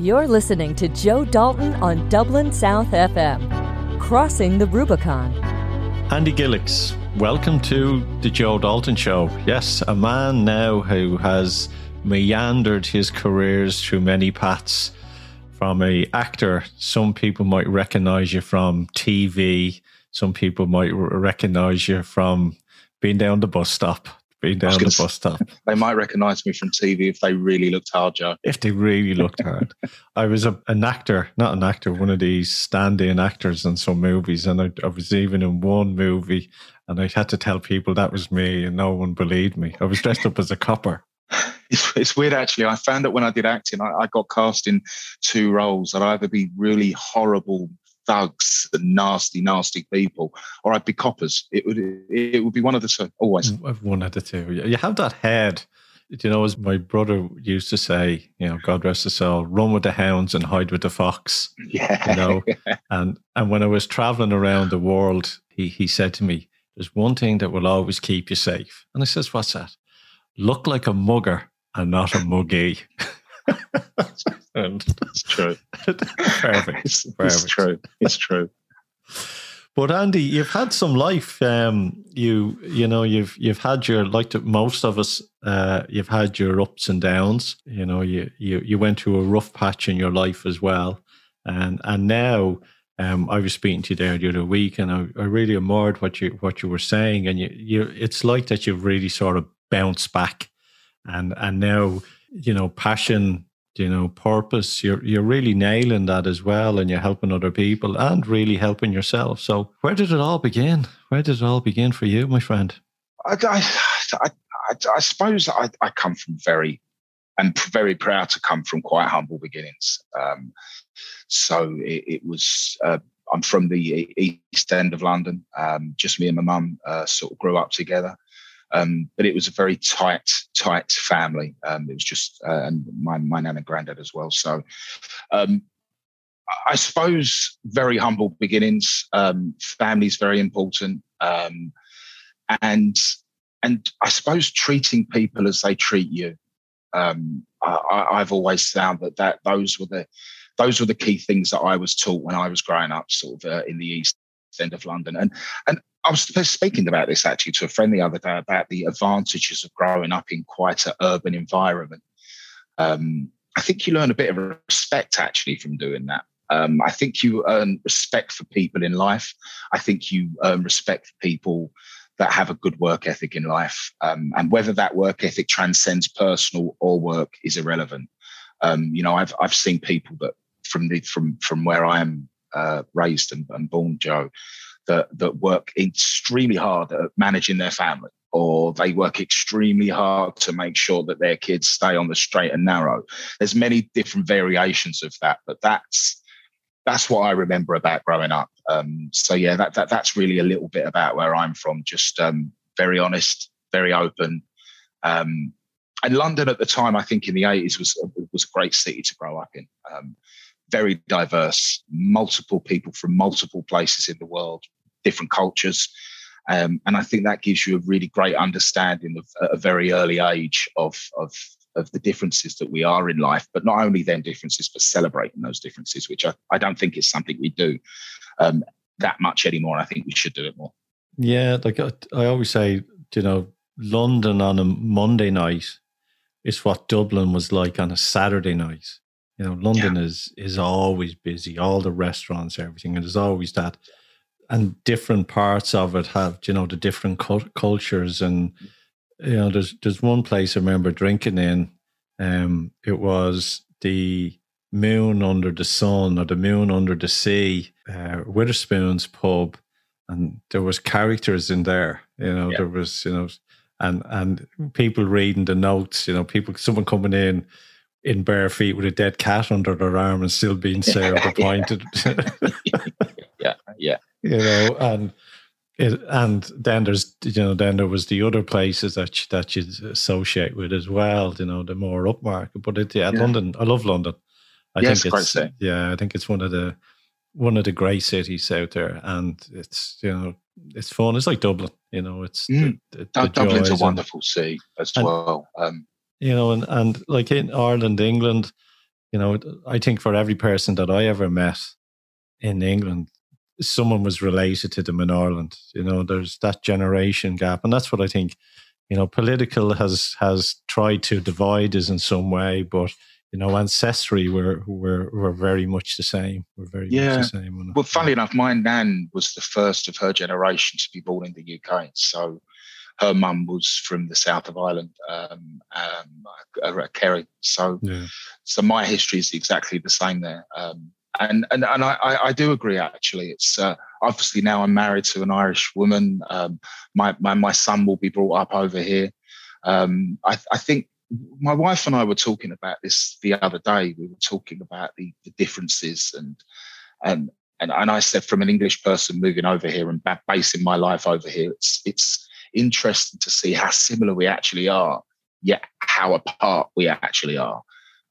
You're listening to Joe Dalton on Dublin South FM, crossing the Rubicon. Andy Gillicks, welcome to the Joe Dalton Show. Yes, a man now who has meandered his careers through many paths. From a actor, some people might recognize you from TV. Some people might recognize you from being down the bus stop being down the bus stop. They might recognise me from TV if they really looked hard, Joe. If they really looked hard. I was a, an actor, not an actor, one of these stand-in actors in some movies, and I, I, was even in one movie, and I had to tell people that was me, and no one believed me. I was dressed up as a copper. It's, it's weird, actually. I found that when I did acting, I, I got cast in two roles. I'd either be really horrible thugs and nasty, nasty people, or I'd be coppers. It would it would be one of the two always. Mm, one of the two. You have that head. You know, as my brother used to say, you know, God rest his soul, run with the hounds and hide with the fox. Yeah. You know, and and when I was traveling around the world, he he said to me, "There's one thing that will always keep you safe," and I says, "What's that? Look like a mugger and not a muggy." and it's true. perfect. It's, perfect. it's true. It's true. But Andy, you've had some life. Um, you you know you've you've had your like to, most of us. Uh, you've had your ups and downs. You know you you you went through a rough patch in your life as well, and and now um, I was speaking to you there the other week, and I, I really admired what you what you were saying, and you you it's like that you've really sort of bounced back, and and now you know passion you know purpose you're you're really nailing that as well and you're helping other people and really helping yourself so where did it all begin where did it all begin for you my friend i i, I, I suppose I, I come from very I'm very proud to come from quite humble beginnings. Um, so it, it was. Uh, I'm from the east end of London. Um, just me and my mum uh, sort of grew up together. Um, but it was a very tight, tight family. Um, it was just, uh, and my, my nan and granddad as well. So um, I suppose very humble beginnings. Um, family's very important. Um, and, and I suppose treating people as they treat you. Um, I, I've always found that, that those were the, those were the key things that I was taught when I was growing up, sort of uh, in the east end of London. And and I was speaking about this actually to a friend the other day about the advantages of growing up in quite an urban environment. Um, I think you learn a bit of respect actually from doing that. Um, I think you earn respect for people in life. I think you earn respect for people that have a good work ethic in life. Um, and whether that work ethic transcends personal or work is irrelevant. Um, you know, I've I've seen people that from the from from where I am uh, raised and, and born, Joe, that that work extremely hard at managing their family or they work extremely hard to make sure that their kids stay on the straight and narrow. There's many different variations of that but that's that's what i remember about growing up. Um, so yeah that, that that's really a little bit about where i'm from just um, very honest very open. Um, and london at the time i think in the 80s was was a great city to grow up in. Um, very diverse, multiple people from multiple places in the world, different cultures. Um, and I think that gives you a really great understanding of a very early age of, of, of the differences that we are in life, but not only then differences, but celebrating those differences, which I, I don't think is something we do um, that much anymore. I think we should do it more. Yeah, like I, I always say, you know, London on a Monday night is what Dublin was like on a Saturday night. You know, London yeah. is is always busy. All the restaurants, everything, and there's always that. And different parts of it have, you know, the different cultures. And you know, there's there's one place I remember drinking in. Um, it was the Moon Under the Sun or the Moon Under the Sea, uh, Wetherspoon's pub, and there was characters in there. You know, yeah. there was you know, and and people reading the notes. You know, people, someone coming in in bare feet with a dead cat under their arm and still being served a pint. yeah, yeah. You know, and it, and then there's you know then there was the other places that you, that you associate with as well. You know, the more upmarket. But it, yeah, yeah. London. I love London. I yes, think it's yeah. I think it's one of the one of the great cities out there, and it's you know it's fun. It's like Dublin. You know, it's mm. the, the, the Dublin's a wonderful city as and, well. Um, you know, and, and like in Ireland, England, you know, I think for every person that I ever met in England, someone was related to them in Ireland. You know, there's that generation gap, and that's what I think. You know, political has has tried to divide us in some way, but you know, ancestry we're we're we're very much the same. We're very yeah. much the same. Well, funnily enough, my nan was the first of her generation to be born in the UK, so her mum was from the south of Ireland, um, um, uh, Kerry. So, yeah. so my history is exactly the same there. Um, and and and I, I do agree. Actually, it's uh, obviously now I'm married to an Irish woman. Um, my, my my son will be brought up over here. Um, I, I think my wife and I were talking about this the other day. We were talking about the, the differences and and and and I said from an English person moving over here and basing my life over here, it's it's interesting to see how similar we actually are, yet how apart we actually are.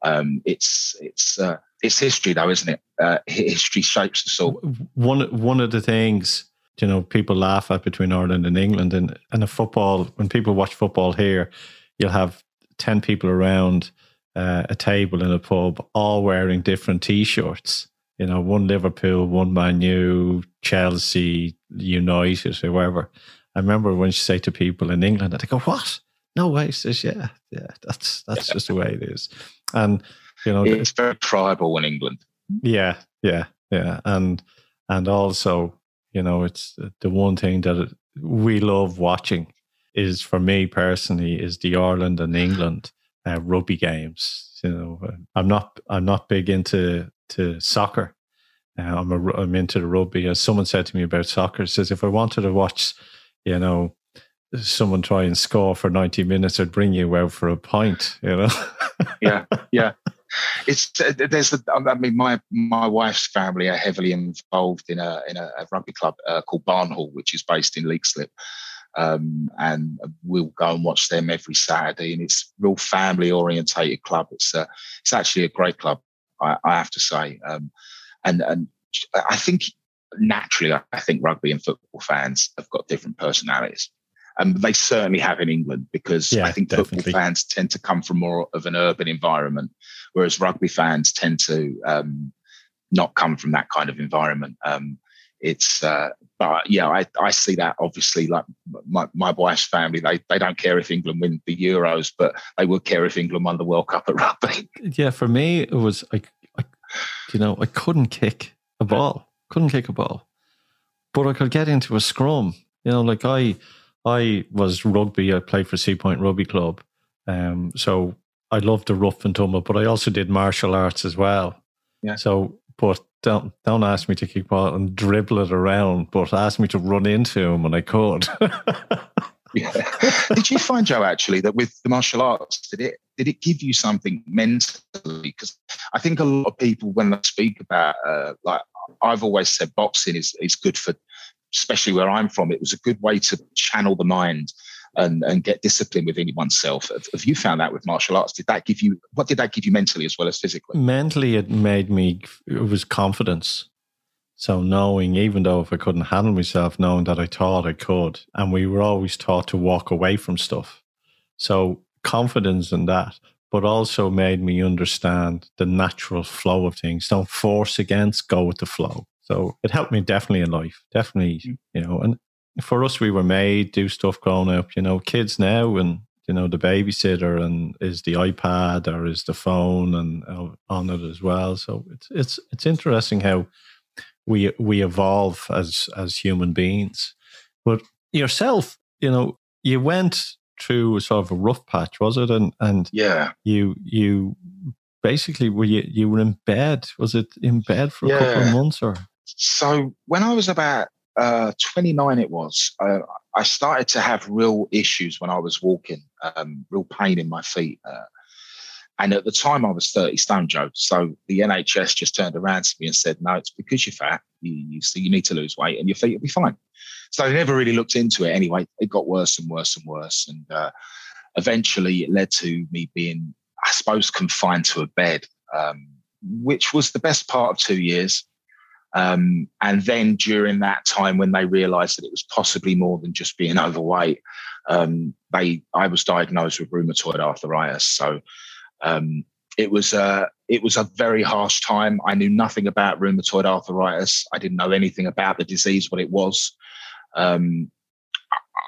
Um, it's it's uh, it's history, though, isn't it? Uh, history shapes us all. One one of the things you know people laugh at between Ireland and England, and and a football when people watch football here, you'll have ten people around uh, a table in a pub, all wearing different T-shirts. You know, one Liverpool, one Man U, Chelsea, United, whoever. I remember when she say to people in England, they go, "What? No way." She says, "Yeah, yeah, that's that's just the way it is." And you know, it's very tribal in England. Yeah, yeah, yeah, and and also, you know, it's the one thing that we love watching is for me personally is the Ireland and England uh, rugby games. You know, I'm not I'm not big into to soccer. Uh, I'm a, I'm into the rugby. As someone said to me about soccer, says if I wanted to watch you know, someone try and score for 90 minutes or bring you out for a pint, you know? yeah, yeah. It's uh, there's the, I mean my my wife's family are heavily involved in a in a, a rugby club uh, called Barnhall, which is based in Leixlip, um, and we'll go and watch them every Saturday. And it's real family orientated club. It's uh, it's actually a great club, I, I have to say. Um, and and I think naturally, I think rugby and football fans have got different personalities. And they certainly have in England because yeah, I think definitely. football fans tend to come from more of an urban environment, whereas rugby fans tend to um, not come from that kind of environment. Um, it's uh, but yeah, I, I see that obviously like my, my wife's family, they, they don't care if England win the Euros, but they would care if England won the World Cup at rugby. Yeah, for me it was like, I, you know, I couldn't kick a ball couldn't kick a ball, but I could get into a scrum. You know, like I, I was rugby. I played for Seapoint Rugby Club, um, so I loved the rough and tumble. But I also did martial arts as well. Yeah. So, but don't don't ask me to kick ball and dribble it around, but ask me to run into him, and I could. yeah. Did you find Joe actually that with the martial arts, did it did it give you something mentally? Because I think a lot of people when they speak about uh, like I've always said boxing is is good for, especially where I'm from. It was a good way to channel the mind and and get discipline within oneself. Have, have you found that with martial arts? Did that give you what did that give you mentally as well as physically? Mentally, it made me. It was confidence. So knowing, even though if I couldn't handle myself, knowing that I thought I could, and we were always taught to walk away from stuff. So confidence in that but also made me understand the natural flow of things. Don't force against, go with the flow. So it helped me definitely in life, definitely, mm. you know. And for us, we were made do stuff growing up. You know, kids now and you know the babysitter and is the iPad or is the phone and uh, on it as well. So it's it's it's interesting how we we evolve as as human beings. But yourself, you know, you went through sort of a rough patch, was it? And and yeah, you you basically were you you were in bed? Was it in bed for a yeah. couple of months or? So when I was about uh, 29, it was. Uh, I started to have real issues when I was walking, um, real pain in my feet. Uh, and at the time, I was 30 stone, Joe. So the NHS just turned around to me and said, "No, it's because you're fat. You, you, you need to lose weight, and your feet will be fine." So I never really looked into it anyway. It got worse and worse and worse. And uh, eventually it led to me being, I suppose, confined to a bed, um, which was the best part of two years. Um, and then during that time, when they realised that it was possibly more than just being overweight, um, they I was diagnosed with rheumatoid arthritis. So um, it was a it was a very harsh time. I knew nothing about rheumatoid arthritis. I didn't know anything about the disease, what it was. Um,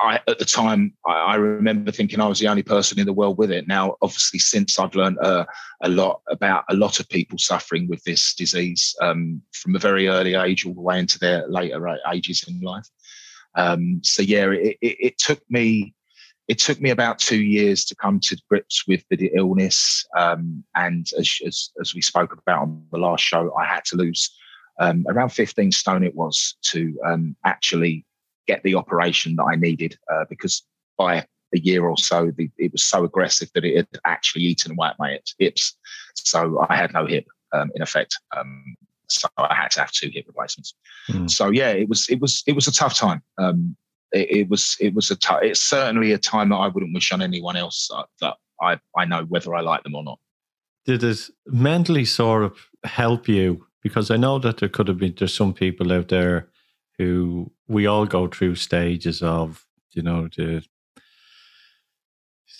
I, at the time, I, I, remember thinking I was the only person in the world with it. Now, obviously, since I've learned uh, a lot about a lot of people suffering with this disease um, from a very early age all the way into their later ages in life. Um, so yeah, it, it, it, took me it took me about two years to come to grips with the illness. Um, and as, as, as we spoke about on the last show, I had to lose um, around 15 stone. It was to um, actually get the operation that I needed uh, because by a year or so, the, it was so aggressive that it had actually eaten away at my hips. So I had no hip um, in effect. Um, so I had to have two hip replacements. Mm. So yeah, it was it was it was a tough time. Um, it, it, was it was a tough. It's certainly a time that I wouldn't wish on anyone else uh, that I I know whether I like them or not. Did it mentally sort of help you? Because I know that there could have been there's some people out there who we all go through stages of, you know, the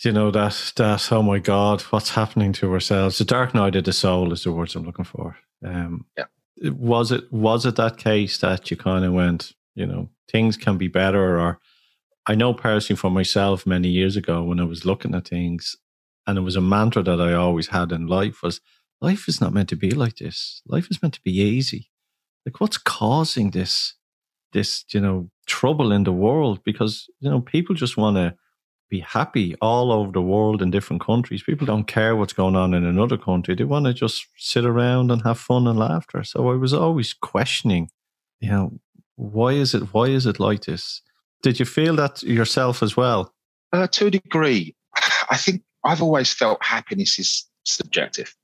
you know that that oh my god, what's happening to ourselves? The dark night of the soul is the words I'm looking for. Um, yeah. Was it was it that case that you kind of went, you know, things can be better? Or I know personally for myself many years ago when I was looking at things, and it was a mantra that I always had in life was life is not meant to be like this. Life is meant to be easy. Like what's causing this this, you know, trouble in the world because, you know, people just want to be happy all over the world in different countries. People don't care what's going on in another country. They want to just sit around and have fun and laughter. So I was always questioning, you know, why is it why is it like this? Did you feel that yourself as well? Uh, to a degree. I think I've always felt happiness is subjective.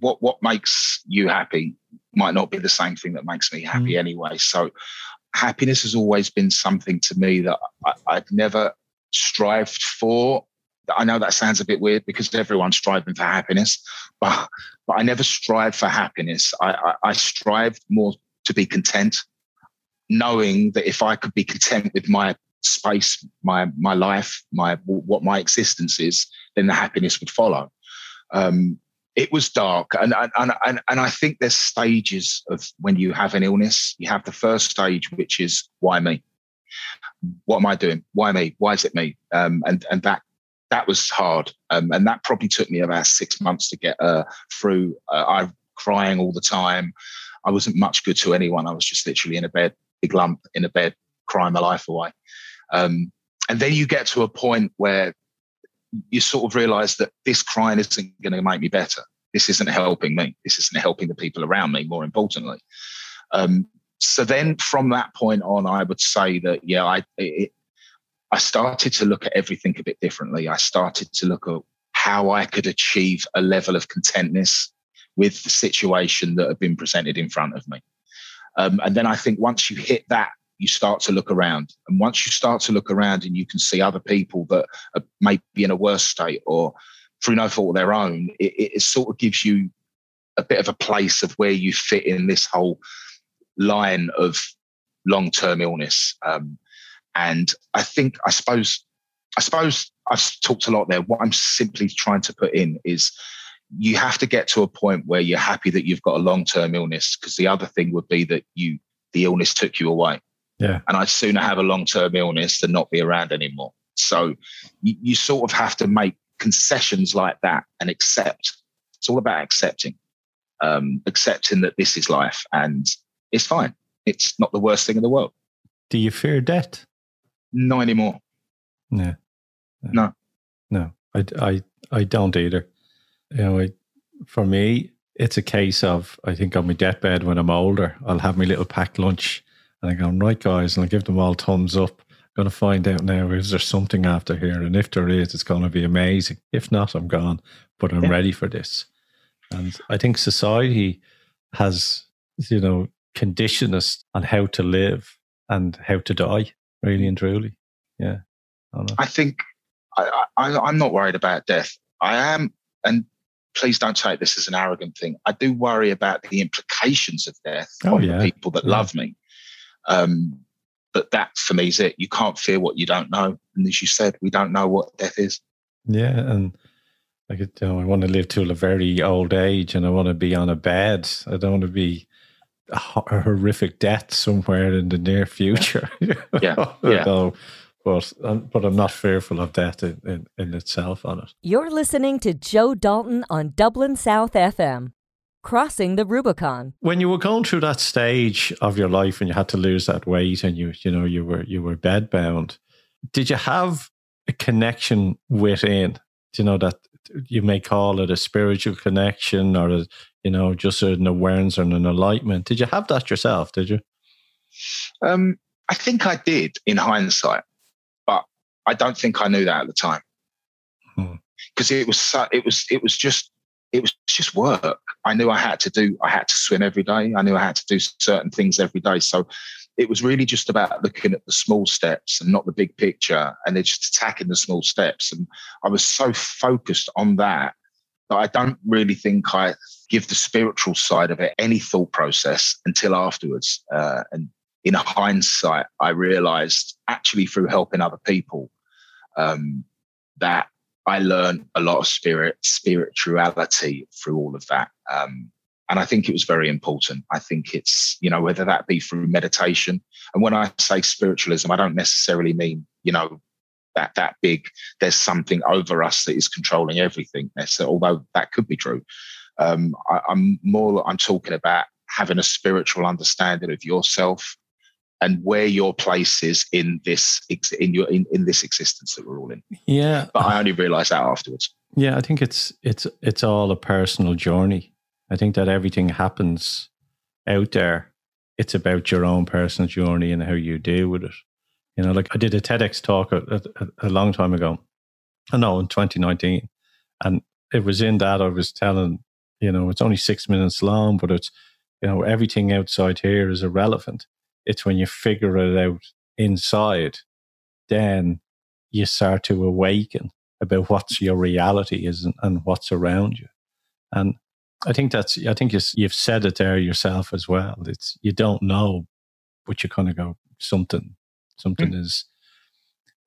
What what makes you happy might not be the same thing that makes me happy mm. anyway. So happiness has always been something to me that I, I've never strived for. I know that sounds a bit weird because everyone's striving for happiness, but but I never strive for happiness. I, I, I strived more to be content, knowing that if I could be content with my space, my my life, my what my existence is, then the happiness would follow. Um, it was dark and, and and and i think there's stages of when you have an illness. You have the first stage which is why me? What am i doing? Why me? Why is it me? Um, and and that that was hard. Um, and that probably took me about six months to get uh, through. Uh, i crying all the time. I wasn't much good to anyone. I was just literally in a bed big lump in a bed crying my life away. Um, and then you get to a point where you sort of realize that this crying isn't going to make me better. This isn't helping me. This isn't helping the people around me, more importantly. Um, so then from that point on, I would say that, yeah, I, it, I started to look at everything a bit differently. I started to look at how I could achieve a level of contentness with the situation that had been presented in front of me. Um, and then I think once you hit that you start to look around. And once you start to look around and you can see other people that are maybe in a worse state or through no fault of their own, it, it sort of gives you a bit of a place of where you fit in this whole line of long term illness. Um, and I think, I suppose, I suppose I've talked a lot there. What I'm simply trying to put in is you have to get to a point where you're happy that you've got a long term illness, because the other thing would be that you the illness took you away. Yeah. And I'd sooner have a long term illness than not be around anymore. So you, you sort of have to make concessions like that and accept. It's all about accepting, um, accepting that this is life and it's fine. It's not the worst thing in the world. Do you fear death? Not anymore. No. No. No, I, I, I don't either. You know, I, for me, it's a case of I think on my deathbed when I'm older, I'll have my little packed lunch and I go, right, guys, and I give them all thumbs up. I'm going to find out now is there something after here, and if there is, it's going to be amazing. If not, I'm gone. But I'm yeah. ready for this. And I think society has, you know, conditioned us on how to live and how to die, really and truly. Yeah. I, I think I, I, I'm not worried about death. I am, and please don't take this as an arrogant thing. I do worry about the implications of death oh, on yeah. the people that yeah. love me. Um, but that for me is it. You can't fear what you don't know. And as you said, we don't know what death is. Yeah. And Like, you know, I want to live till a very old age and I want to be on a bed. I don't want to be a, a horrific death somewhere in the near future. yeah. yeah. know, but, um, but I'm not fearful of death in, in, in itself on it. You're listening to Joe Dalton on Dublin South FM. Crossing the Rubicon. When you were going through that stage of your life and you had to lose that weight and you you know you were you were bedbound, did you have a connection within? Do you know that you may call it a spiritual connection or a, you know just an awareness and an enlightenment. Did you have that yourself? Did you? Um, I think I did in hindsight, but I don't think I knew that at the time because hmm. it was so, it was it was just it was just work. I knew I had to do. I had to swim every day. I knew I had to do certain things every day. So it was really just about looking at the small steps and not the big picture and then just attacking the small steps. And I was so focused on that that I don't really think I give the spiritual side of it any thought process until afterwards. Uh, and in hindsight, I realized actually through helping other people um, that I learned a lot of spirit, spirituality through all of that. Um, and I think it was very important. I think it's, you know, whether that be through meditation. And when I say spiritualism, I don't necessarily mean, you know, that that big, there's something over us that is controlling everything. although that could be true. Um, I, I'm more, I'm talking about having a spiritual understanding of yourself and where your place is in this in your in, in this existence that we're all in. Yeah. But I only realized that afterwards. Yeah, I think it's it's it's all a personal journey. I think that everything happens out there. It's about your own personal journey and how you deal with it. You know, like I did a TEDx talk a, a, a long time ago. I know in 2019, and it was in that I was telling, you know, it's only six minutes long, but it's, you know, everything outside here is irrelevant. It's when you figure it out inside, then you start to awaken about what's your reality is and, and what's around you. And I think that's. I think you've said it there yourself as well. It's you don't know, but you kind of go something. Something mm. is,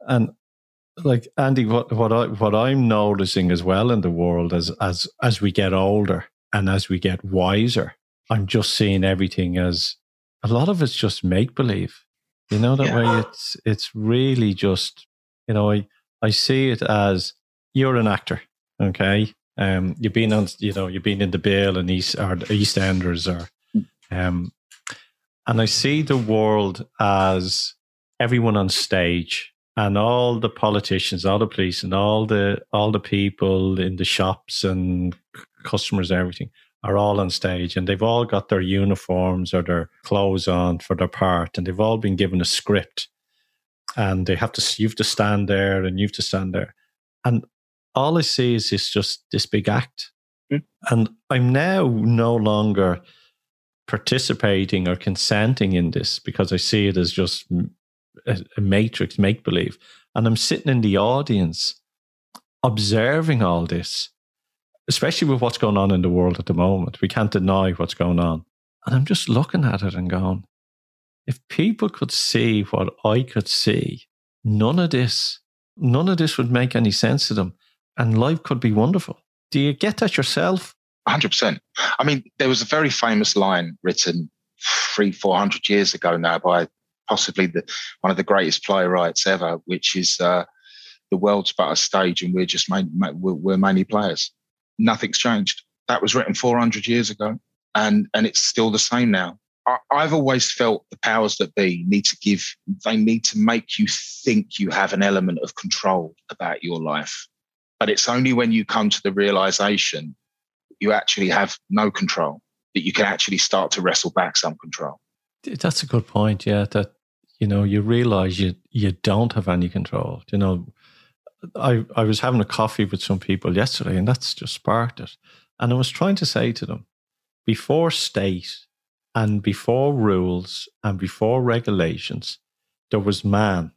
and like Andy, what what I what I'm noticing as well in the world as as as we get older and as we get wiser, I'm just seeing everything as a lot of it's just make believe. You know that yeah. way. It's it's really just you know I I see it as you're an actor, okay, um, you've been on, you know, you've been in the Bill and East or EastEnders, or, um, and I see the world as everyone on stage and all the politicians, all the police, and all the all the people in the shops and customers, and everything are all on stage, and they've all got their uniforms or their clothes on for their part, and they've all been given a script, and they have to you have to stand there, and you have to stand there, and all I see is this just this big act. Mm. And I'm now no longer participating or consenting in this because I see it as just a, a matrix make believe. And I'm sitting in the audience observing all this, especially with what's going on in the world at the moment. We can't deny what's going on. And I'm just looking at it and going, if people could see what I could see, none of this, none of this would make any sense to them and life could be wonderful. Do you get that yourself? 100%. I mean, there was a very famous line written three, 400 years ago now by possibly the, one of the greatest playwrights ever, which is uh, the world's but a stage and we're just main, we're, we're mainly players. Nothing's changed. That was written 400 years ago and, and it's still the same now. I, I've always felt the powers that be need to give, they need to make you think you have an element of control about your life but it's only when you come to the realization you actually have no control that you can actually start to wrestle back some control. That's a good point. Yeah, that you know you realize you you don't have any control. You know, I I was having a coffee with some people yesterday, and that's just sparked it. And I was trying to say to them, before state and before rules and before regulations, there was man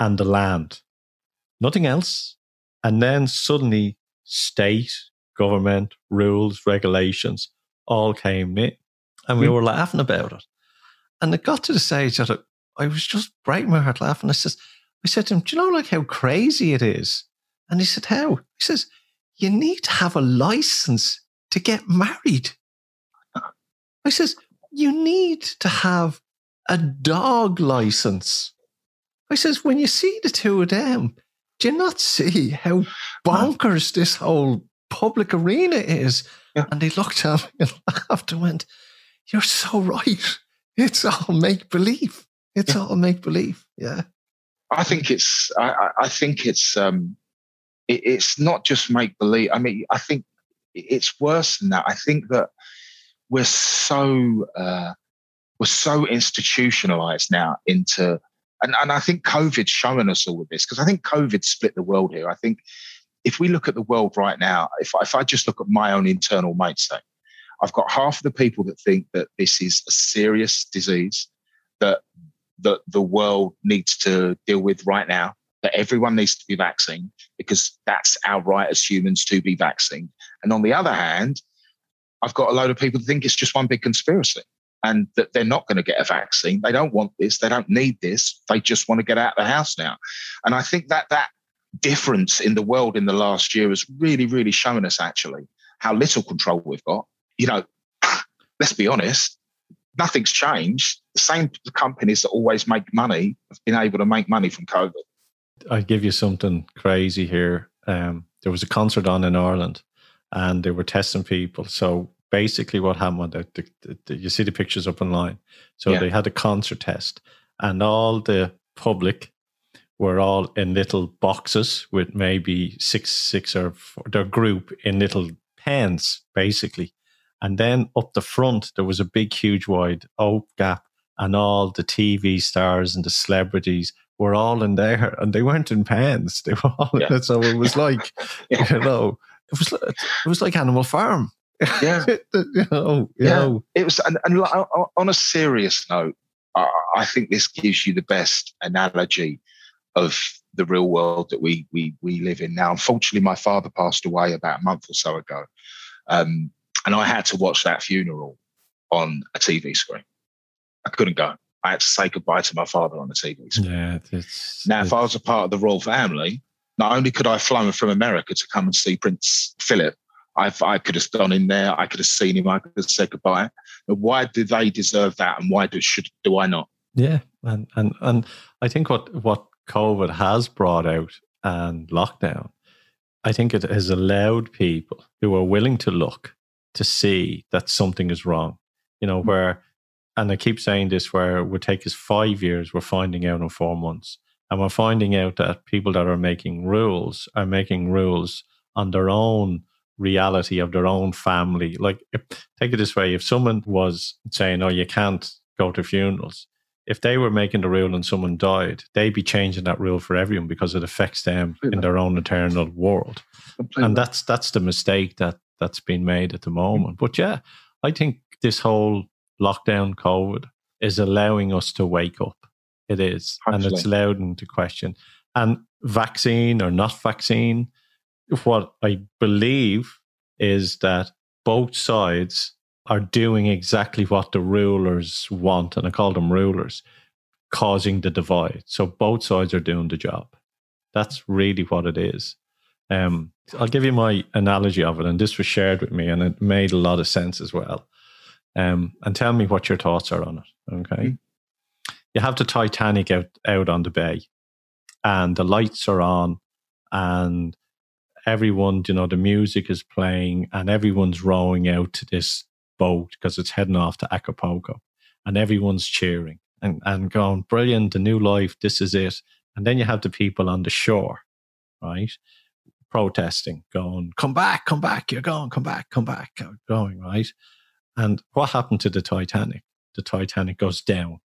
and the land, nothing else. And then suddenly, state, government, rules, regulations all came in. And we mm. were laughing about it. And it got to the stage that I was just breaking my heart laughing. I says, I said to him, Do you know like how crazy it is? And he said, How? He says, you need to have a license to get married. I says, you need to have a dog license. I says, when you see the two of them, do you not see how bonkers this whole public arena is? Yeah. And they looked at me and laughed and went, You're so right. It's all make believe. It's Yeah. all make believe. Yeah. I think it's. I, I- think it's. Um, it, it's not just make believe. I mean, I think it's worse than that. I think that we're so uh, we're so institutionalized now into, and and I think COVID's showing us all of this because I think COVID split the world here. I think if we look at the world right now, if if I just look at my own internal mindset, I've got half of the people that think that this is a serious disease that that the world needs to deal with right now. That everyone needs to be vaccinated because that's our right as humans to be vaccinated. And on the other hand, I've got a load of people that think it's just one big conspiracy and that they're not going to get a vaccine. They don't want this. They don't need this. They just want to get out of the house now. And I think that that difference in the world in the last year has really, really shown us actually how little control we've got. You know, let's be honest, nothing's changed. The same companies that always make money have been able to make money from COVID. I'll give you something crazy here. Um, there was a concert on in Ireland and they were testing people. So basically, what happened, the, the, the, you see the pictures up online. So Yeah. they had a concert test, and all the public were all in little boxes with maybe six, six or four, their group in little pens, basically. And then up the front, there was a big, huge, wide oak gap, and all the TV stars and the celebrities were all in there, and they weren't in pens. They were all in it. So it was like, Yeah. you know, it was like, it was like Animal Farm. Yeah. you know, you Yeah. know. It was, and, and on a serious note, I, I think this gives you the best analogy of the real world that we we we live in now. Unfortunately, my father passed away about a month or so ago, um, and I had to watch that funeral on a TV screen. I couldn't go. I had to say goodbye to my father on the TV screen. Yeah, it's Now, if I was a part of the royal family, not only could I have flown from America to come and see Prince Philip, I, I could have gone in there, I could have seen him, I could have said goodbye. But why do they deserve that, and why do should do I not? Yeah, and and and I think what what COVID has brought out and lockdown, I think it has allowed people who are willing to look to see that something is wrong. You know mm. where, and I keep saying this, where it would take us five years, we're finding out in four months, and we're finding out that people that are making rules are making rules on their own reality of their own family. Like, if, take it this way: if someone was saying, "Oh, you can't go to funerals," if they were making the rule and someone died, they'd be changing that rule for everyone because it affects them in their own eternal world. And that's that's the mistake that that's been made at the hmm. moment. But yeah, I think this whole lockdown COVID is allowing us to wake up. It is, and it's allowed into question. And vaccine or not vaccine, what I believe is that both sides are doing exactly what the rulers want, and I call them rulers, causing the divide. So both sides are doing the job. That's really what it is. Um, I'll give you my analogy of it, and this was shared with me, and it made a lot of sense as well. Um, and tell me what your thoughts are on it. Okay, Mm. you have the Titanic out out on the bay, and the lights are on, and everyone, you know, the music is playing, and everyone's rowing out to this boat because it's heading off to Acapulco, and everyone's cheering and and going, brilliant, the new life, this is it. And then you have the people on the shore, right? Protesting, going, come back, come back, you're going, come back, come back, uh, going, right? And what happened to the Titanic? The Titanic goes down.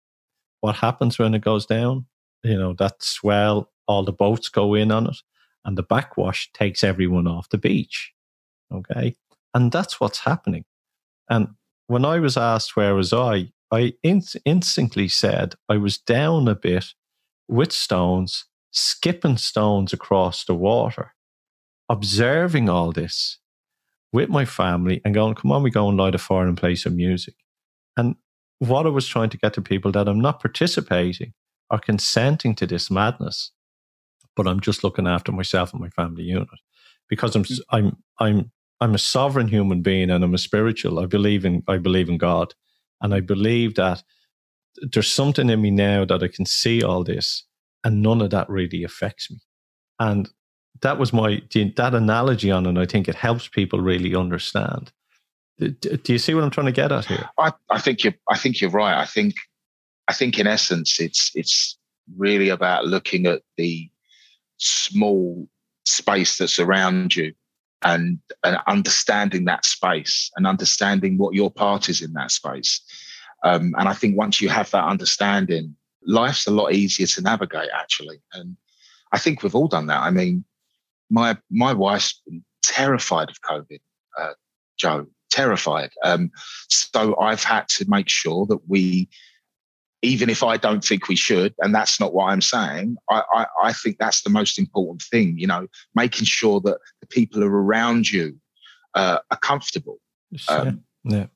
What happens when it goes down? You know, that swell, all the boats go in on it, and the backwash takes everyone off the beach. Okay. And that's what's happening. And when I was asked where was I, I in- instantly said I was down a bit with stones, skipping stones across the water, observing all this with my family and going, come on, we go and light a fire and play some music. And what I was trying to get to people that I'm not participating or consenting to this madness, but I'm just looking after myself and my family unit. because I'm mm. I'm I'm I'm a sovereign human being and I'm a spiritual. I believe in I believe in God, and I believe that there's something in me now that I can see all this, and none of that really affects me. And that was my that analogy on and I think it helps people really understand. Do you see what I'm trying to get at here? I, I think you're I think you're right. I think I think in essence it's it's really about looking at the small space that's around you and, and understanding that space and understanding what your part is in that space. Um, and I think once you have that understanding, life's a lot easier to navigate actually. And I think we've all done that. I mean, my my wife's terrified of COVID, uh, Joe, terrified. Um, so I've had to make sure that we even if I don't think we should, and that's not what I'm saying, I, I, I, think that's the most important thing, you know, making sure that the people are around you uh, are comfortable. Um, yeah.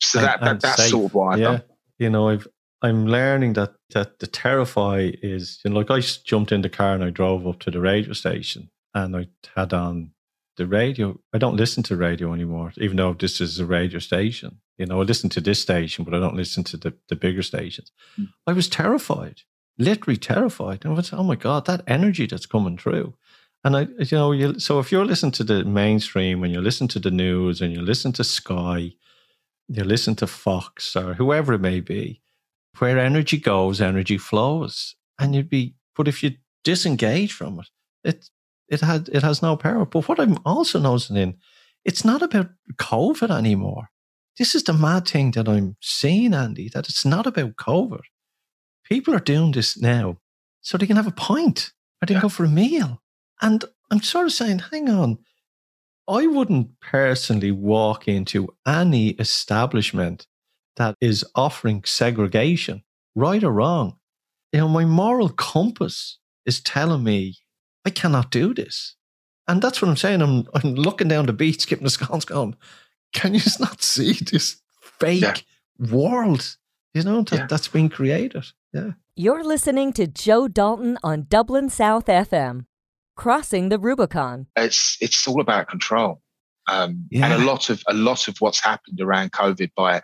So that, that that's safe. sort of what I've yeah. done. You know, I've I'm learning that that the terrify is you know, like I jumped in the car and I drove up to the radio station and I had on the radio. I don't listen to radio anymore, even though this is a radio station. You know, I listen to this station, but I don't listen to the, the bigger stations. Mm. I was terrified, literally terrified. And I was, oh my God, that energy that's coming through. And I, you know, you, so if you're listening to the mainstream and you listen to the news and you listen to Sky, you listen to Fox or whoever it may be, where energy goes, energy flows. And you'd be, but if you disengage from it, it, it had, it has no power. But what I'm also noticing, it's not about COVID anymore this is the mad thing that I'm seeing, Andy, that it's not about COVID. People are doing this now so they can have a pint or they can yeah. go for a meal. And I'm sort of saying, hang on, I wouldn't personally walk into any establishment that is offering segregation, right or wrong. You know, my moral compass is telling me I cannot do this. And that's what I'm saying. I'm, I'm looking down the beach, skipping the scones, going, can you not see this fake yeah. world, you know, that, yeah. that's been created? Yeah. You're listening to Joe Dalton on Dublin South FM, crossing the Rubicon. It's it's all about control, um, yeah. and a lot of a lot of what's happened around COVID by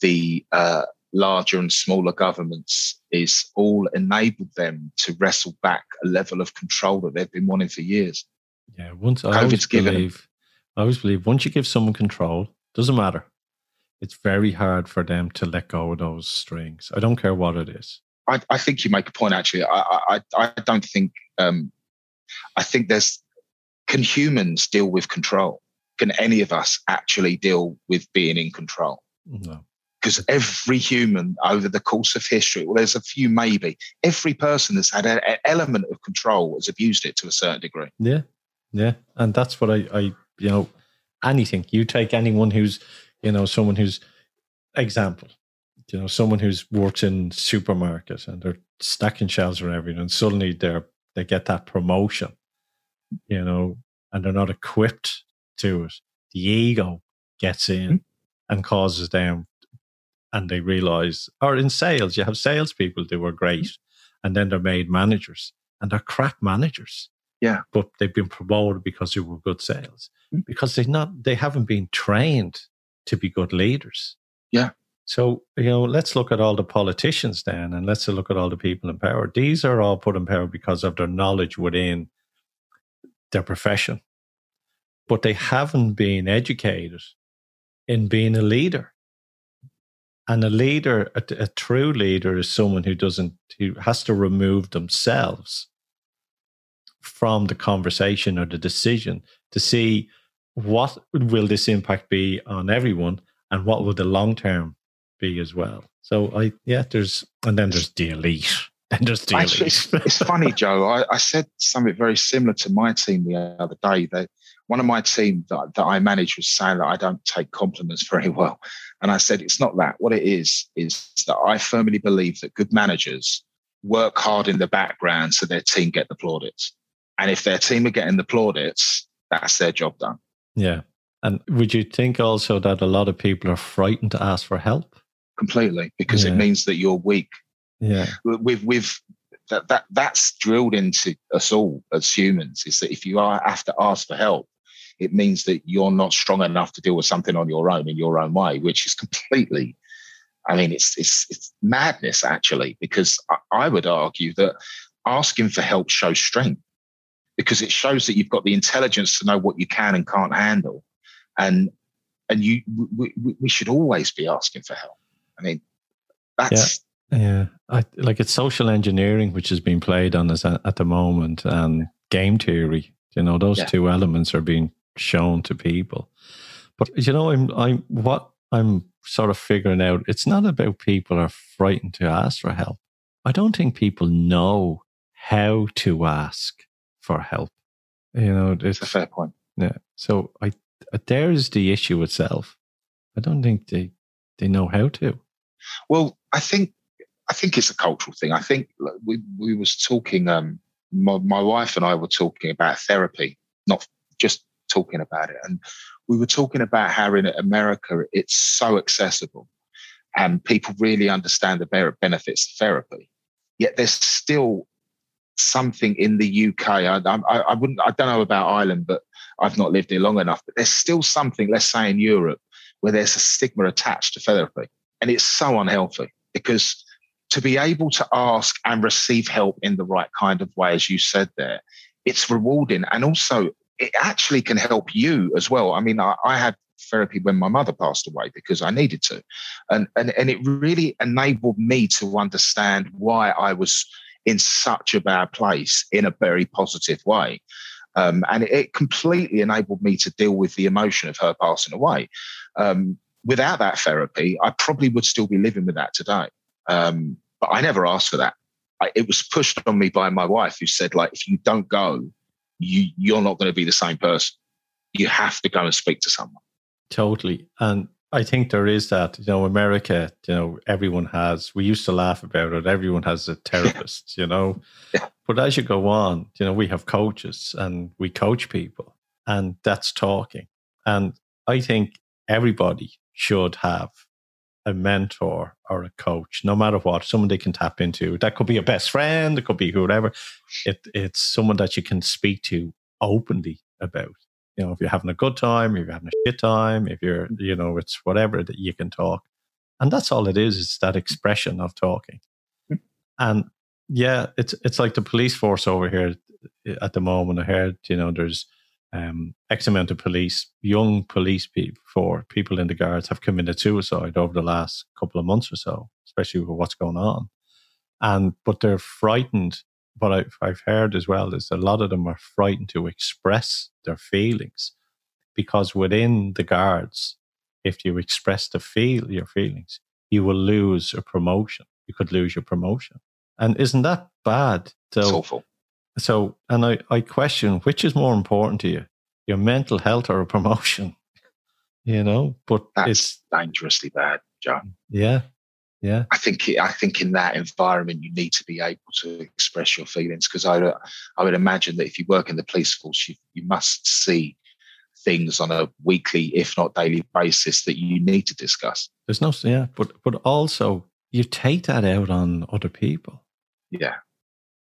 the uh, larger and smaller governments is all enabled them to wrestle back a level of control that they've been wanting for years. Yeah, once I COVID's given believe I always believe once you give someone control, doesn't matter. It's very hard for them to let go of those strings. I don't care what it is. I, I think you make a point. Actually, I, I, I don't think. Um, I think there's. Can humans deal with control? Can any of us actually deal with being in control? No. Because every human over the course of history, well, there's a few maybe. Every person that's had an element of control has abused it to a certain degree. Yeah, yeah, and that's what I, I you know, anything. You take anyone who's, you know, someone who's example, you know, someone who's works in supermarket and they're stacking shelves or everything, and suddenly they're they get that promotion, you know, and they're not equipped to it. The ego gets in mm-hmm. and causes them, and they realize, or in sales, you have salespeople who are great, mm-hmm. and then they're made managers, and they're crap managers. Yeah. But they've been promoted because they were good sales. Mm. Because they not they haven't been trained to be good leaders. Yeah. So, you know, let's look at all the politicians then and let's look at all the people in power. These are all put in power because of their knowledge within their profession. But they haven't been educated in being a leader. And a leader, a, a true leader, is someone who doesn't, who has to remove themselves from the conversation or the decision to see what will this impact be on everyone and what will the long term be as well. So I yeah, there's and then there's the elite. And there's the Actually, it's, it's, funny, Joe. I, I, said something very similar to my team the other day. That one of my team that, that I manage was saying that I don't take compliments very well. And I said, it's not that. What it is, is that I firmly believe that good managers work hard in the background so their team get the plaudits. And if their team are getting the plaudits, that's their job done. Yeah. And would you think also that a lot of people are frightened to ask for help? Completely, because yeah. it means that you're weak. Yeah. With with that that that's drilled into us all as humans is that if you are have to ask for help it means that you're not strong enough to deal with something on your own in your own way which is completely i mean it's it's, it's madness actually because I, I would argue that asking for help shows strength because it shows that you've got the intelligence to know what you can and can't handle and and you we, we should always be asking for help i mean that's yeah, I, like it's social engineering, which is being played on us at, at the moment, and game theory. You know, those yeah. two elements are being shown to people. But you know, I'm I'm what I'm sort of figuring out. It's not about people are frightened to ask for help. I don't think people know how to ask for help. You know, it's, a fair point. Yeah. So I there's the issue itself. I don't think they they know how to. Well, I think I think it's a cultural thing. I think we we was talking. Um, my, my wife and I were talking about therapy, not just talking about it, and we were talking about how in America it's so accessible, and people really understand the benefits of therapy. Yet there's still something in the UK. I, I, I wouldn't. I don't know about Ireland, but I've not lived here long enough. But there's still something. Let's say in Europe where there's a stigma attached to therapy, and it's so unhealthy because to be able to ask and receive help in the right kind of way, as you said there, it's rewarding. And also, it actually can help you as well. I mean, I, I had therapy when my mother passed away because I needed to. And, and, and it really enabled me to understand why I was in such a bad place in a very positive way. Um, and it completely enabled me to deal with the emotion of her passing away. Um, without that therapy, I probably would still be living with that today. Um, but I never asked for that. I, it was pushed on me by my wife, who said, like, if you don't go, you you're not going to be the same person. You have to go and speak to someone. Totally, and I think there is that. You know, America. You know, everyone has. We used to laugh about it. Everyone has a therapist. you know, yeah. but as you go on, you know, we have coaches and we coach people, and that's talking. And I think everybody should have a mentor or a coach, no matter what, someone they can tap into. That could be a best friend, it could be whoever. It, it's someone that you can speak to openly about. You know, if you're having a good time, if you're having a shit time, if you're, you know, it's whatever that you can talk. And that's all it is, is that expression of talking. And yeah, it's it's like the police force over here at the moment. I heard, you know, there's um, X amount of police, young police people, for people in the guards have committed suicide over the last couple of months or so, especially with what's going on. And but they're frightened. What I've, I've heard as well is a lot of them are frightened to express their feelings because within the guards, if you express the feel your feelings, you will lose a promotion. You could lose your promotion. And isn't that bad? So, it's awful. So, and I, I question which is more important to you, your mental health or a promotion? you know, but That's it's dangerously bad, John. Yeah. Yeah. I think I think in that environment you need to be able to express your feelings because I I would imagine that if you work in the police force you you must see things on a weekly if not daily basis that you need to discuss. There's no yeah, but but also you take that out on other people. Yeah.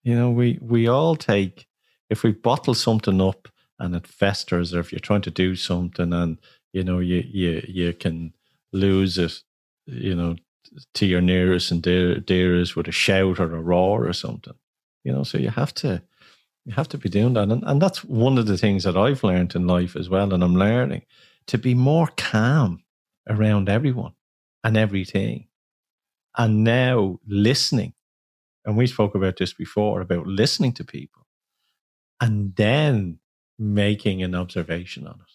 You know, we we all take if we bottle something up and it festers, or if you're trying to do something and you know you you you can lose it, you know, to your nearest and dear, dearest with a shout or a roar or something. You know, so you have to you have to be doing that, and and that's one of the things that I've learned in life as well, and I'm learning to be more calm around everyone and everything, and now listening and we spoke about this before about listening to people and then making an observation on it.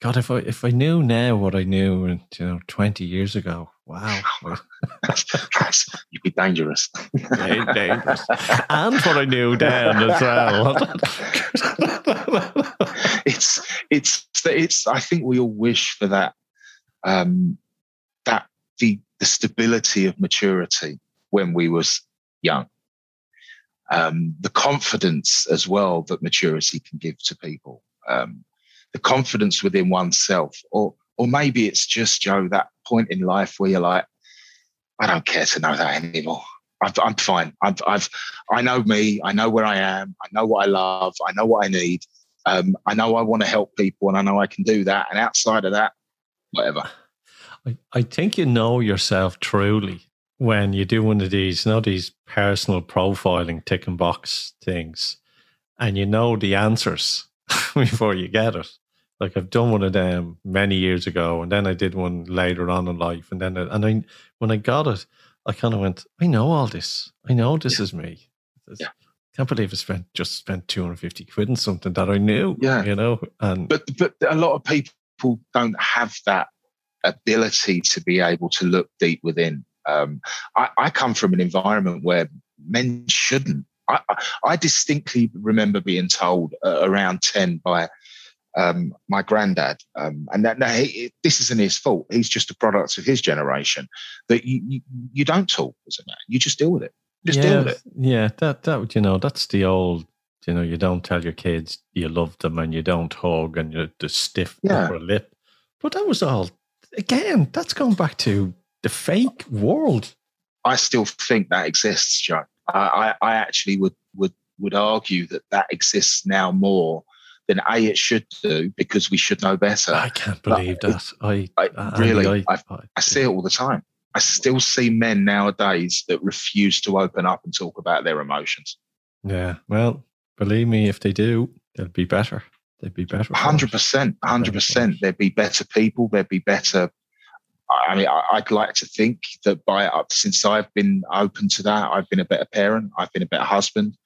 God, if I if I knew now what I knew, you know, twenty years ago, wow, you'd be dangerous. dangerous, and what I knew then as well. it's it's it's. I think we all wish for that, um, that the the stability of maturity when we was young. Um, the confidence as well that maturity can give to people, um, the confidence within oneself, or or maybe it's just Joe that point in life where you're like, I don't care to know that anymore. i am fine. I've, I've, I know me. I know where I am. I know what I love. I know what I need. Um, I know I want to help people, and I know I can do that. And outside of that, whatever. I, I think you know yourself truly when you do one of these, you know, these personal profiling tick and box things, and you know the answers before you get it. Like I've done one of them many years ago, and then I did one later on in life, and then and I when I got it, I kind of went, I know all this. I know this yeah. is me. Yeah. Can't believe I spent just spent two hundred fifty quid on something that I knew. Yeah, you know, and but but a lot of people don't have that ability to be able to look deep within um, I, I, come from an environment where men shouldn't. I, I distinctly remember being told uh, around 10 by um, my granddad, um, and that, he, this isn't his fault. He's just a product of his generation. That you, you, you don't talk as a man. You just deal with it. Just yeah, deal with it. Yeah, that that you know that's the old. You know, you don't tell your kids you love them, and you don't hug, and you're the stiff yeah. upper lip. But that was all. Again, that's going back to the fake world. I still think that exists, Joe. I, I, I actually would would would argue that that exists now more than a it should do because we should know better. I can't believe but that. I, I uh, really, I, I, I see it all the time. I still see men nowadays that refuse to open up and talk about their emotions. Yeah, well, believe me, if they do, they'll be better. They'd be better. Hundred percent, hundred percent. There'd be better people. There'd be better I mean, I'd like to think that by uh, since I've been open to that, I've been a better parent, I've been a better husband.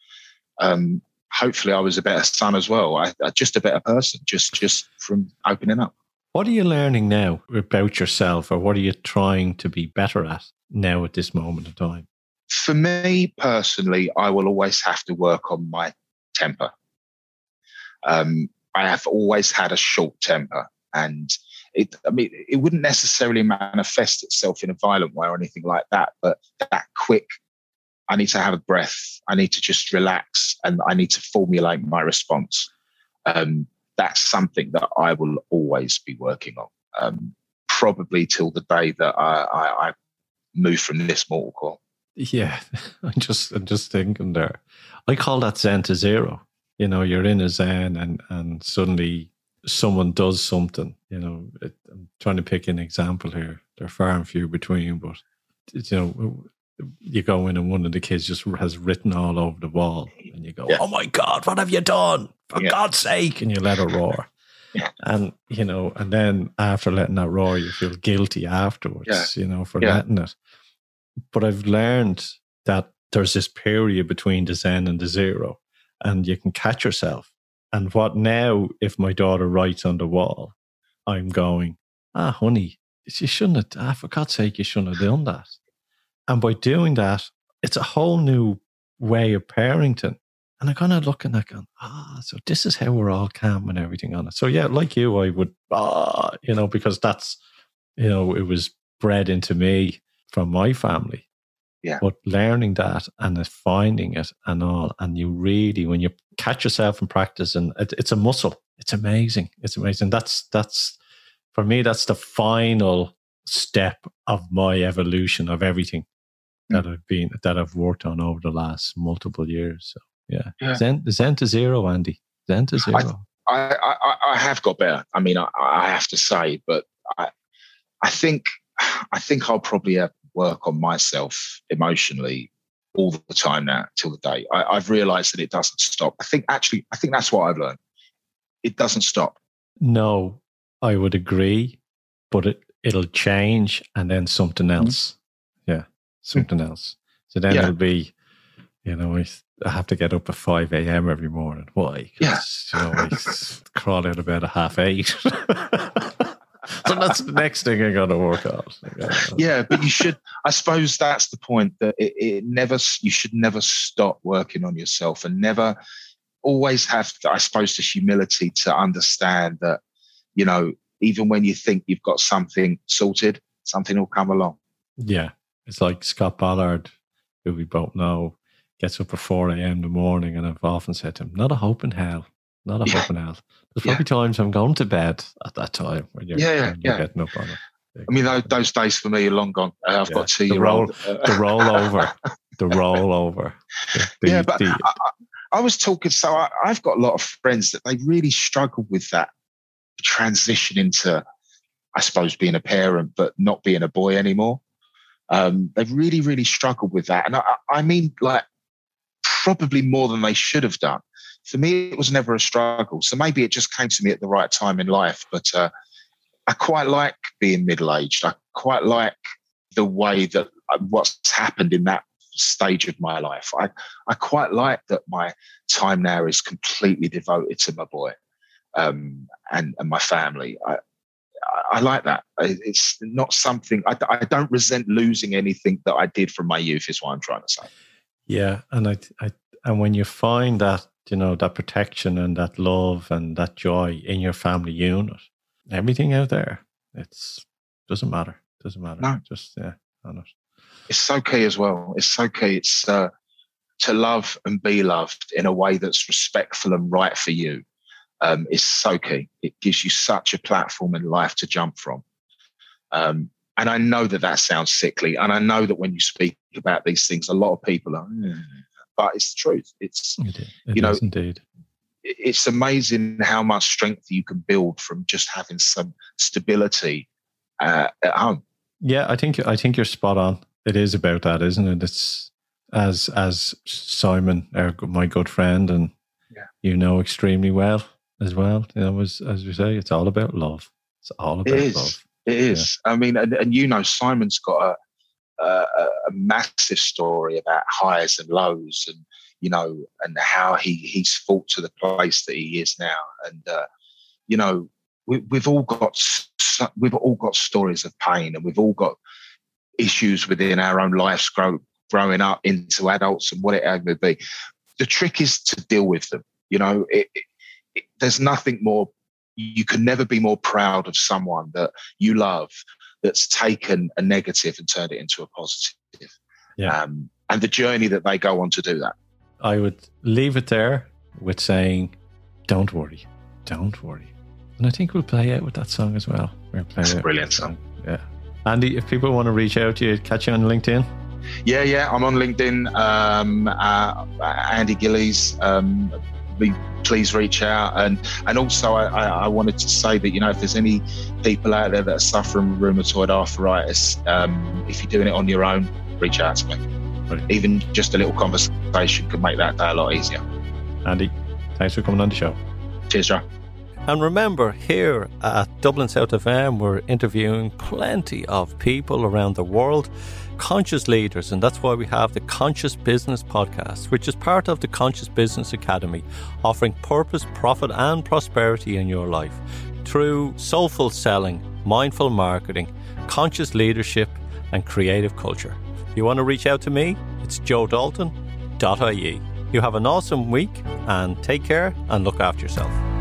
Um, hopefully, I was a better son as well. I, just a better person, just just from opening up. What are you learning now about yourself, or what are you trying to be better at now at this moment in time? For me personally, I will always have to work on my temper. Um, I have always had a short temper, and it, I mean, it wouldn't necessarily manifest itself in a violent way or anything like that, but that quick, I need to have a breath. I need to just relax and I need to formulate my response. Um, that's something that I will always be working on, um, probably till the day that I, I, I move from this mortal coil. Yeah, I'm just I'm just thinking there. I call that Zen to zero. You know, you're in a Zen and and suddenly someone does something, you know, it, I'm trying to pick an example here. They're far and few between, but you know, you go in and one of the kids just has written all over the wall, and you go, yeah. "Oh my God, what have you done? For yeah. God's sake!" And you let it roar. Yeah. And you know, and then after letting that roar, you feel guilty afterwards, you know, for letting it. But I've learned that there's this period between the zen and the zero, and you can catch yourself and what now, if my daughter writes on the wall, I'm going, ah, honey, you shouldn't have, ah, for God's sake, you shouldn't have done that. And by doing that, it's a whole new way of parenting. And I kind of looking at going, ah, so this is how we're all calm and everything on it. So yeah, like you, I would, ah, you know, because that's, you know, it was bred into me from my family. Yeah. But learning that and finding it and all, and you really, when you catch yourself in practice, and it, it's a muscle. It's amazing. It's amazing. That's that's for me. That's the final step of my evolution of everything mm. that I've been that I've worked on over the last multiple years. So yeah, yeah. Zen, Zen to zero, Andy. Zen to zero. I, I, I have got better. I mean, I, I have to say, but I, I think, I think I'll probably have work on myself emotionally all the time now till the day. I, have realized that it doesn't stop. I think actually, I think that's what I've learned. It doesn't stop. No, I would agree, but it, it'll change and then something mm-hmm. else. Mm-hmm. Yeah, something mm-hmm. else. So then yeah. it'll be, you know, I have to get up at 5 a.m. every morning. Why? Yeah. You know, I crawl out of bed at half eight. so that's the next thing I got to work on. Yeah, but you should. I suppose that's the point that it, it, never. You should never stop working on yourself, and never always have. I suppose this humility to understand that you know even when you think you've got something sorted, something will come along. Yeah, it's like Scott Ballard, who we both know, gets up at four a.m. in the morning, and I've often said to him, "Not a hope in hell." Not a yeah. hope in hell. There's probably yeah. times I'm going to bed at that time when you're, yeah, yeah, when you're yeah. getting up on it. I mean, those, those days for me are long gone. Uh, I've yeah. got two the year old. the rollover, the rollover. The, yeah, but the, I, I, was talking. So I, I've got a lot of friends that they really struggle with that transition into, I suppose, being a parent, but not being a boy anymore. Um, they've really, really struggled with that, and I, I mean, like probably more than they should have done. For me, it was never a struggle. So maybe it just came to me at the right time in life. But uh, I quite like being middle aged. I quite like the way that uh, what's happened in that stage of my life. I, I quite like that my time now is completely devoted to my boy um, and, and my family. I, I like that. It's not something I, I, don't resent losing anything that I did from my youth. Is what I'm trying to say. Yeah, and I, I, and when you find that you know that protection and that love and that joy in your family unit, everything out there, it's doesn't matter. Doesn't matter. No. Just yeah, on it. It's so key as well. It's so key. It's uh, to love and be loved in a way that's respectful and right for you. Um, is so key. It gives you such a platform in life to jump from. Um, and I know that that sounds sickly, and I know that when you speak about these things, a lot of people are, mm. But it's the truth. It's it, it you know, indeed. It's amazing how much strength you can build from just having some stability uh, at home. Yeah, I think I think you're spot on. It is about that, isn't it? It's as as Simon, our, my good friend, and yeah. you know extremely well as well. You know, as as we say, it's all about love. It's all about it love. It is. Yeah. I mean, and, and you know, Simon's got a, a, a massive story about highs and lows, and you know, and how he he's fought to the place that he is now. And uh, you know, we, we've all got we've all got stories of pain, and we've all got issues within our own lives grow, growing up into adults and whatever it may be. The trick is to deal with them. You know, it, it, it, there's nothing more you can never be more proud of someone that you love that's taken a negative and turned it into a positive. Yeah. Um, and the journey that they go on to do that. I would leave it there with saying, don't worry, don't worry. And I think we'll play out with that song as well. We'll play That's a brilliant song. song. Yeah. Andy, if people want to reach out to you, catch you on LinkedIn. Yeah, yeah, I'm on LinkedIn. Um, uh, Andy Gillies. Um, please reach out. And and also, I, I, wanted to say that you know if there's any people out there that are suffering rheumatoid arthritis, um, if you're doing it on your own, reach out to me. Right. Even just a little conversation could make that day a lot easier. Andy, thanks for coming on the show. Cheers, Joe. And remember, here at Dublin South FM, we're interviewing plenty of people around the world conscious leaders, and that's why we have the Conscious Business Podcast, which is part of the Conscious Business Academy, offering purpose, profit, and prosperity in your life through soulful selling, mindful marketing, conscious leadership, and creative culture. If you want to reach out to me, it's joedalton.ie. You have an awesome week and take care and look after yourself.